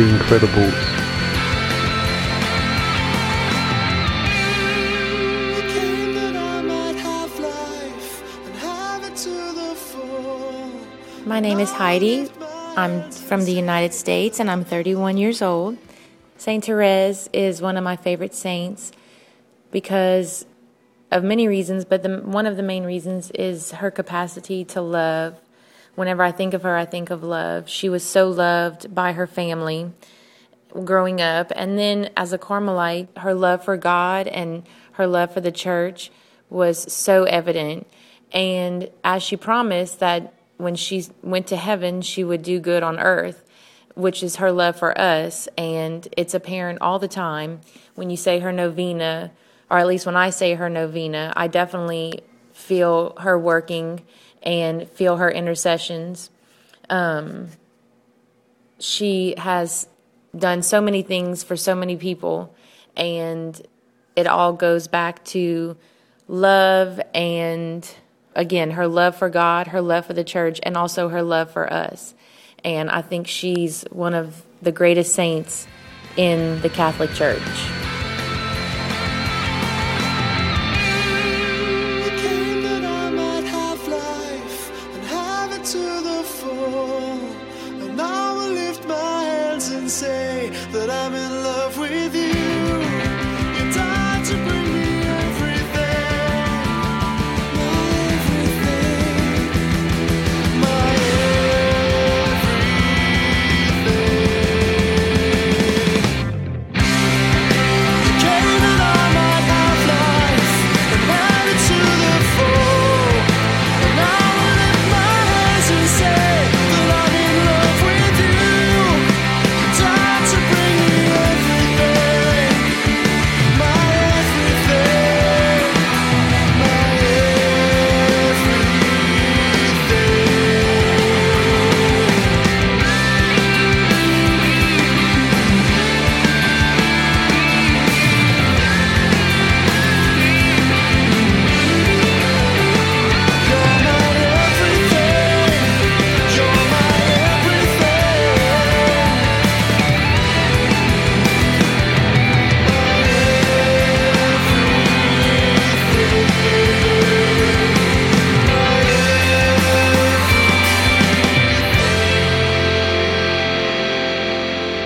The Incredibles. My name is Heidi. I'm from the United States and I'm 31 years old. Saint Therese is one of my favorite saints because of many reasons, but the, one of the main reasons is her capacity to love. Whenever I think of her, I think of love. She was so loved by her family growing up. And then as a Carmelite, her love for God and her love for the church was so evident. And as she promised that when she went to heaven, she would do good on earth, which is her love for us. And it's apparent all the time when you say her novena or at least when I say her novena, I definitely feel her working and feel her intercessions. Um, she has done so many things for so many people, and it all goes back to love and again her love for God, her love for the church, and also her love for us. And I think she's one of the greatest saints in the Catholic Church. The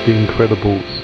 Incredibles